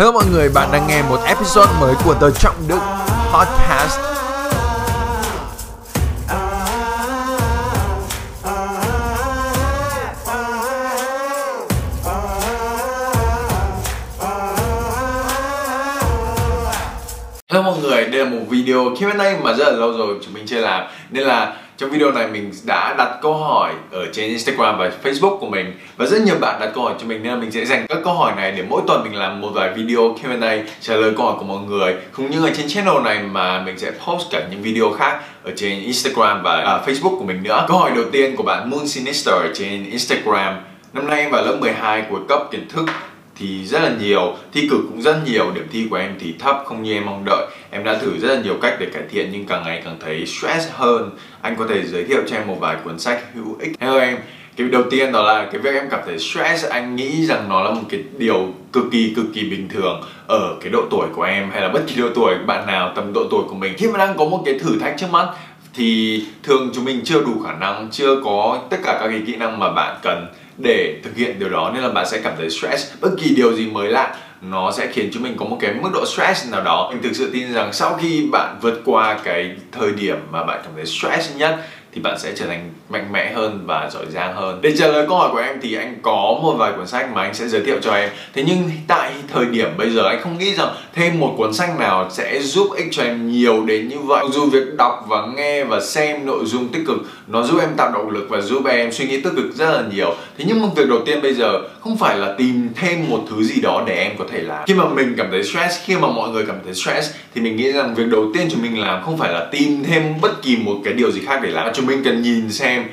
Hello mọi người, bạn đang nghe một episode mới của The Trọng Đức Podcast. Hello mọi người, đây là một video Q&A mà rất là lâu rồi chúng mình chưa làm Nên là trong video này mình đã đặt câu hỏi ở trên Instagram và Facebook của mình Và rất nhiều bạn đặt câu hỏi cho mình nên là mình sẽ dành các câu hỏi này để mỗi tuần mình làm một vài video Q&A trả lời câu hỏi của mọi người. Cũng như ở trên channel này mà mình sẽ post cả những video khác ở trên Instagram và à, Facebook của mình nữa. Câu hỏi đầu tiên của bạn Moon Sinister trên Instagram. Năm nay em vào lớp 12 của cấp kiến thức thì rất là nhiều, thi cử cũng rất nhiều, điểm thi của em thì thấp, không như em mong đợi. Em đã thử rất là nhiều cách để cải thiện nhưng càng ngày càng thấy stress hơn. Anh có thể giới thiệu cho em một vài cuốn sách hữu ích. Hello em. Cái đầu tiên đó là cái việc em cảm thấy stress, anh nghĩ rằng nó là một cái điều cực kỳ cực kỳ bình thường ở cái độ tuổi của em hay là bất kỳ độ tuổi bạn nào, tầm độ tuổi của mình. Khi mà đang có một cái thử thách trước mắt thì thường chúng mình chưa đủ khả năng, chưa có tất cả các cái kỹ năng mà bạn cần để thực hiện điều đó nên là bạn sẽ cảm thấy stress. Bất kỳ điều gì mới lạ, nó sẽ khiến chúng mình có một cái mức độ stress nào đó. Mình thực sự tin rằng sau khi bạn vượt qua cái thời điểm mà bạn cảm thấy stress nhất thì bạn sẽ trở thành mạnh mẽ hơn và giỏi giang hơn. Để trả lời câu hỏi của em thì anh có một vài cuốn sách mà anh sẽ giới thiệu cho em. Thế nhưng tại thời điểm bây giờ anh không nghĩ rằng thêm một cuốn sách nào sẽ giúp ích cho em nhiều đến như vậy. Dù việc đọc và nghe và xem nội dung tích cực, nó giúp em tạo động lực và giúp em suy nghĩ tích cực rất là nhiều. Thế nhưng một việc đầu tiên bây giờ không phải là tìm thêm một thứ gì đó để em có thể làm. Khi mà mình cảm thấy stress, khi mà mọi người cảm thấy stress, thì mình nghĩ rằng việc đầu tiên chúng mình làm không phải là tìm thêm bất kỳ một cái điều gì khác để làm chúng mình cần nhìn xem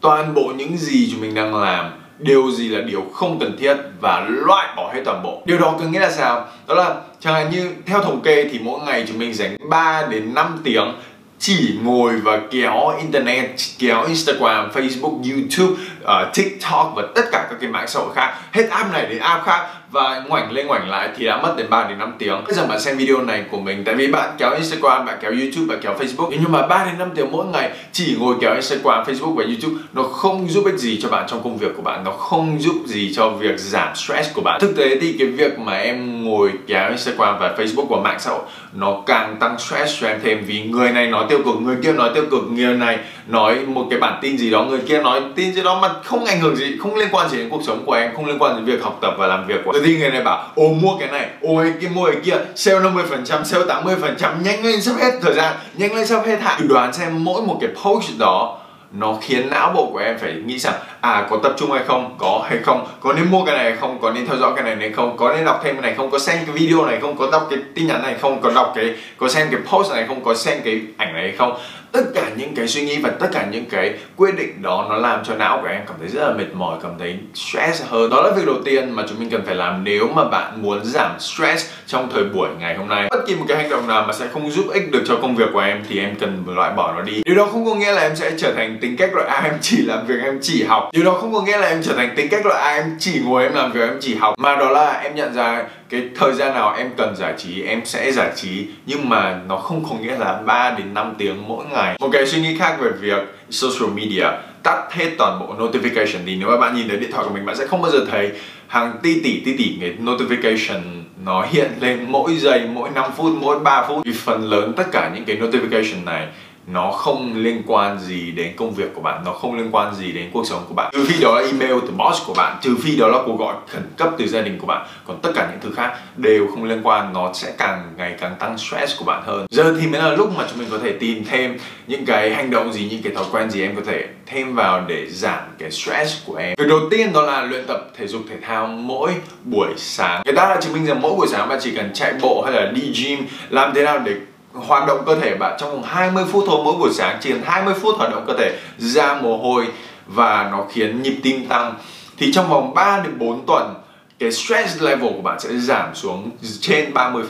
toàn bộ những gì chúng mình đang làm điều gì là điều không cần thiết và loại bỏ hết toàn bộ. Điều đó có nghĩa là sao? Đó là chẳng hạn như theo thống kê thì mỗi ngày chúng mình dành 3 đến 5 tiếng chỉ ngồi và kéo internet kéo instagram facebook youtube uh, tiktok và tất cả các cái mạng xã hội khác. Hết app này đến app khác và ngoảnh lên ngoảnh lại thì đã mất đến 3 đến 5 tiếng. Bây giờ bạn xem video này của mình tại vì bạn kéo Instagram, bạn kéo YouTube, bạn kéo Facebook nhưng mà 3 đến 5 tiếng mỗi ngày chỉ ngồi kéo Instagram, Facebook và YouTube nó không giúp ích gì cho bạn trong công việc của bạn, nó không giúp gì cho việc giảm stress của bạn. Thực tế thì cái việc mà em ngồi kéo Instagram và Facebook của mạng xã hội nó càng tăng stress cho em thêm vì người này nói tiêu cực, người kia nói tiêu cực, người này nói một cái bản tin gì đó, người kia nói tin gì đó mà không ảnh hưởng gì, không liên quan gì đến cuộc sống của em, không liên quan đến việc học tập và làm việc của em thì người này bảo, ô, mua cái này, ô, cái mua cái kia, sale 50 phần trăm, sale 80 phần trăm, nhanh lên sắp hết thời gian, nhanh lên sắp hết hạn. Đoán xem mỗi một cái post đó, nó khiến não bộ của em phải nghĩ rằng à có tập trung hay không? Có hay không? Có nên mua cái này hay không? Có nên theo dõi cái này hay không? Có nên đọc thêm cái này không? Có xem cái video này không? Có đọc cái tin nhắn này không? Có đọc cái, có xem cái post này không? Có xem cái ảnh này hay không? Tất cả những cái suy nghĩ và tất cả những cái quyết định đó nó làm cho não của em cảm thấy rất là mệt mỏi, cảm thấy stress hơn. Đó là việc đầu tiên mà chúng mình cần phải làm nếu mà bạn muốn giảm stress trong thời buổi ngày hôm nay. Bất kỳ một cái hành động nào mà sẽ không giúp ích được cho công việc của em thì em cần loại bỏ nó đi. Điều đó không có nghĩa là em sẽ trở thành tính cách loại A, em chỉ làm việc, em chỉ học điều đó không có nghĩa là em trở thành tính cách loại ai à, em chỉ ngồi, em làm việc, em chỉ học. Mà đó là em nhận ra cái thời gian nào em cần giải trí, em sẽ giải trí. Nhưng mà nó không có nghĩa là 3 đến 5 tiếng mỗi ngày. Một cái suy nghĩ khác về việc social media tắt hết toàn bộ notification đi. Nếu mà bạn nhìn thấy điện thoại của mình, bạn sẽ không bao giờ thấy hàng tỷ tỷ tỷ tỷ cái notification nó hiện lên mỗi giây, mỗi 5 phút, mỗi 3 phút. Vì phần lớn tất cả những cái notification này nó không liên quan gì đến công việc của bạn, nó không liên quan gì đến cuộc sống của bạn. Trừ phi đó là email từ boss của bạn, trừ phi đó là cuộc gọi khẩn cấp từ gia đình của bạn. Còn tất cả những thứ khác đều không liên quan, nó sẽ càng ngày càng tăng stress của bạn hơn. Giờ thì mới là lúc mà chúng mình có thể tìm thêm những cái hành động gì, những cái thói quen gì em có thể thêm vào để giảm cái stress của em. Việc đầu tiên đó là luyện tập thể dục thể thao mỗi buổi sáng. Người ta đã chứng minh rằng mỗi buổi sáng bạn chỉ cần chạy bộ hay là đi gym, làm thế nào để hoạt động cơ thể bạn. Trong vòng 20 phút thôi, mỗi buổi sáng chỉ cần 20 phút hoạt động cơ thể, ra mồ hôi và nó khiến nhịp tim tăng. Thì trong vòng 3 đến 4 tuần, cái stress level của bạn sẽ giảm xuống trên 30%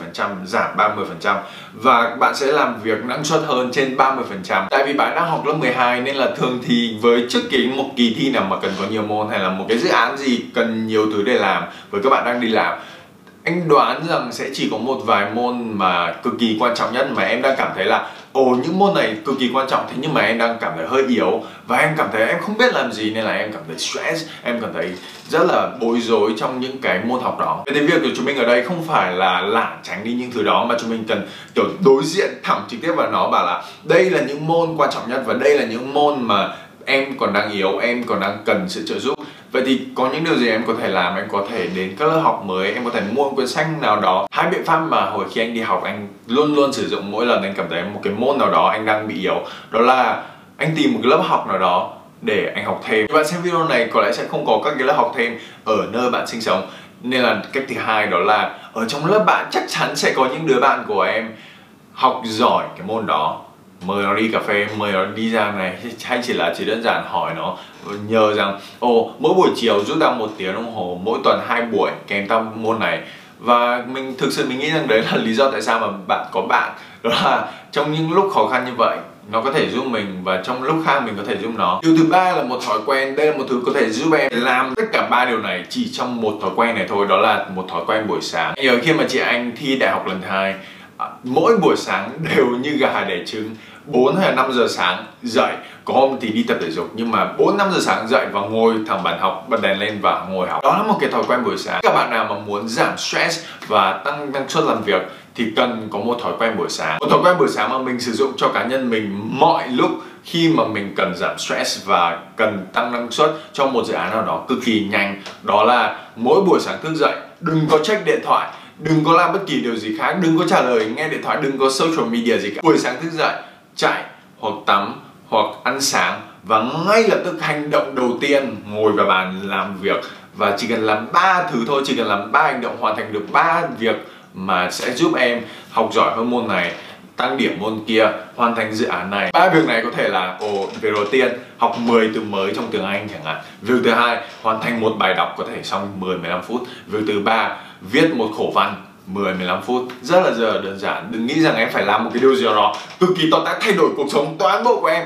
giảm 30% và bạn sẽ làm việc năng suất hơn trên 30% tại vì bạn đang học lớp 12 nên là thường thì với trước kỳ một kỳ thi nào mà cần có nhiều môn hay là một cái dự án gì cần nhiều thứ để làm, với các bạn đang đi làm anh đoán rằng sẽ chỉ có một vài môn mà cực kỳ quan trọng nhất mà em đang cảm thấy là, ồ, những môn này cực kỳ quan trọng thế nhưng mà em đang cảm thấy hơi yếu. Và em cảm thấy em không biết làm gì nên là em cảm thấy stress, em cảm thấy rất là bối rối trong những cái môn học đó. Vậy thì việc của chúng mình ở đây không phải là lảng tránh đi những thứ đó mà chúng mình cần, kiểu, đối diện thẳng trực tiếp vào nó, bảo là đây là những môn quan trọng nhất và đây là những môn mà em còn đang yếu, em còn đang cần sự trợ giúp. Vậy thì có những điều gì em có thể làm? Em có thể đến các lớp học mới, em có thể mua một cuốn sách nào đó. Hai biện pháp mà hồi khi anh đi học, anh luôn luôn sử dụng mỗi lần anh cảm thấy một cái môn nào đó anh đang bị yếu. Đó là anh tìm một cái lớp học nào đó để anh học thêm. Bạn xem video này có lẽ sẽ không có các cái lớp học thêm ở nơi bạn sinh sống. Nên là cách thứ hai đó là ở trong lớp bạn chắc chắn sẽ có những đứa bạn của em học giỏi cái môn đó mời nó đi cà phê, mời nó đi ra này. Hay chỉ là chỉ đơn giản hỏi nó, nhờ rằng, ồ, mỗi buổi chiều giúp tao một tiếng đồng hồ, mỗi tuần hai buổi kèm tao môn này. Và mình, thực sự mình nghĩ rằng đấy là lý do tại sao mà bạn có bạn. Đó là trong những lúc khó khăn như vậy, nó có thể giúp mình và trong lúc khác mình có thể giúp nó. Điều thứ ba là một thói quen, đây là một thứ có thể giúp em làm tất cả ba điều này chỉ trong một thói quen này thôi, đó là một thói quen buổi sáng. Nhờ khi mà chị anh thi đại học lần hai à, mỗi buổi sáng đều như gà đẻ trứng. 4 hay là 5 giờ sáng dậy. Có hôm thì đi tập thể dục, nhưng mà 4 5 giờ sáng dậy và ngồi thẳng bàn học bật đèn lên và ngồi học. Đó là một cái thói quen buổi sáng. Các bạn nào mà muốn giảm stress và tăng năng suất làm việc thì cần có một thói quen buổi sáng. Một thói quen buổi sáng mà mình sử dụng cho cá nhân mình mọi lúc khi mà mình cần giảm stress và cần tăng năng suất cho một dự án nào đó cực kỳ nhanh. Đó là mỗi buổi sáng thức dậy, đừng có check điện thoại, đừng có làm bất kỳ điều gì khác, đừng có trả lời, nghe điện thoại, đừng có social media gì cả. Buổi sáng thức dậy chạy hoặc tắm hoặc ăn sáng và ngay lập tức hành động đầu tiên, ngồi vào bàn làm việc. Và chỉ cần làm ba thứ thôi, chỉ cần làm ba hành động, hoàn thành được ba việc mà sẽ giúp em học giỏi hơn môn này, tăng điểm môn kia, hoàn thành dự án này. Ba việc này có thể là, ồ, việc đầu tiên, học 10 từ mới trong tiếng Anh chẳng hạn. Việc thứ hai, hoàn thành một bài đọc có thể xong 10 15 phút. Việc thứ ba, viết một khổ văn. 10 15 phút. Rất là giờ đơn giản. Đừng nghĩ rằng em phải làm một cái điều gì đó cực kỳ to tát thay đổi cuộc sống toàn bộ của em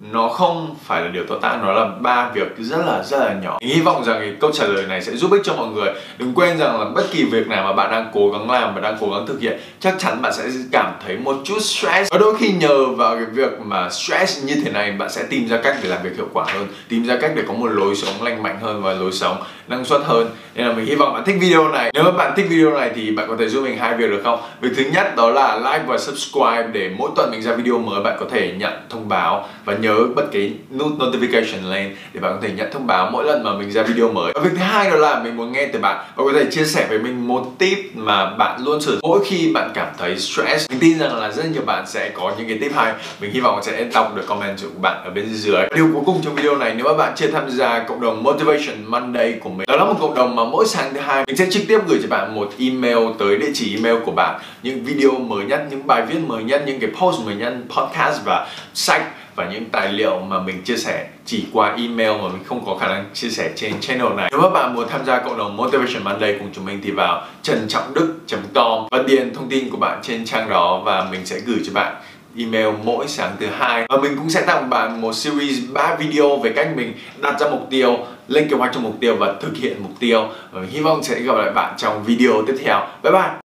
nó không phải là điều to tát nó là ba việc rất là rất là nhỏ. Mình hy vọng rằng cái câu trả lời này sẽ giúp ích cho mọi người. Đừng quên rằng là bất kỳ việc nào mà bạn đang cố gắng làm và đang cố gắng thực hiện, chắc chắn bạn sẽ cảm thấy một chút stress. Và đôi khi nhờ vào cái việc mà stress như thế này, bạn sẽ tìm ra cách để làm việc hiệu quả hơn, tìm ra cách để có một lối sống lành mạnh hơn và lối sống năng suất hơn. Nên là mình hy vọng bạn thích video này. Nếu mà bạn thích video này thì bạn có thể giúp mình hai việc được không? Việc thứ nhất đó là like và subscribe để mỗi tuần mình ra video mới, bạn có thể nhận thông báo. Và nhớ bật cái nút notification lên để bạn có thể nhận thông báo mỗi lần mà mình ra video mới. Và việc thứ hai đó là mình muốn nghe từ bạn và có thể chia sẻ với mình một tip mà bạn luôn sử dụng. Mỗi khi bạn cảm thấy stress, mình tin rằng là rất nhiều bạn sẽ có những cái tip hay. Mình hy vọng sẽ đọc được comment của bạn ở bên dưới. Điều cuối cùng trong video này, nếu mà bạn chưa tham gia cộng đồng motivation monday của mình, đó là một cộng đồng mà mỗi sáng thứ hai, mình sẽ trực tiếp gửi cho bạn một email tới địa chỉ email của bạn. Những video mới nhất, những bài viết mới nhất, những cái post mới nhất, podcast và sách và những tài liệu mà mình chia sẻ chỉ qua email mà mình không có khả năng chia sẻ trên channel này. Nếu các bạn muốn tham gia cộng đồng Motivation Monday cùng chúng mình thì vào trần trọng đức.com và điền thông tin của bạn trên trang đó và mình sẽ gửi cho bạn email mỗi sáng thứ hai. Và mình cũng sẽ tặng bạn một series 3 video về cách mình đặt ra mục tiêu, lên kế hoạch cho mục tiêu và thực hiện mục tiêu. Và mình hy vọng sẽ gặp lại bạn trong video tiếp theo. Bye bye!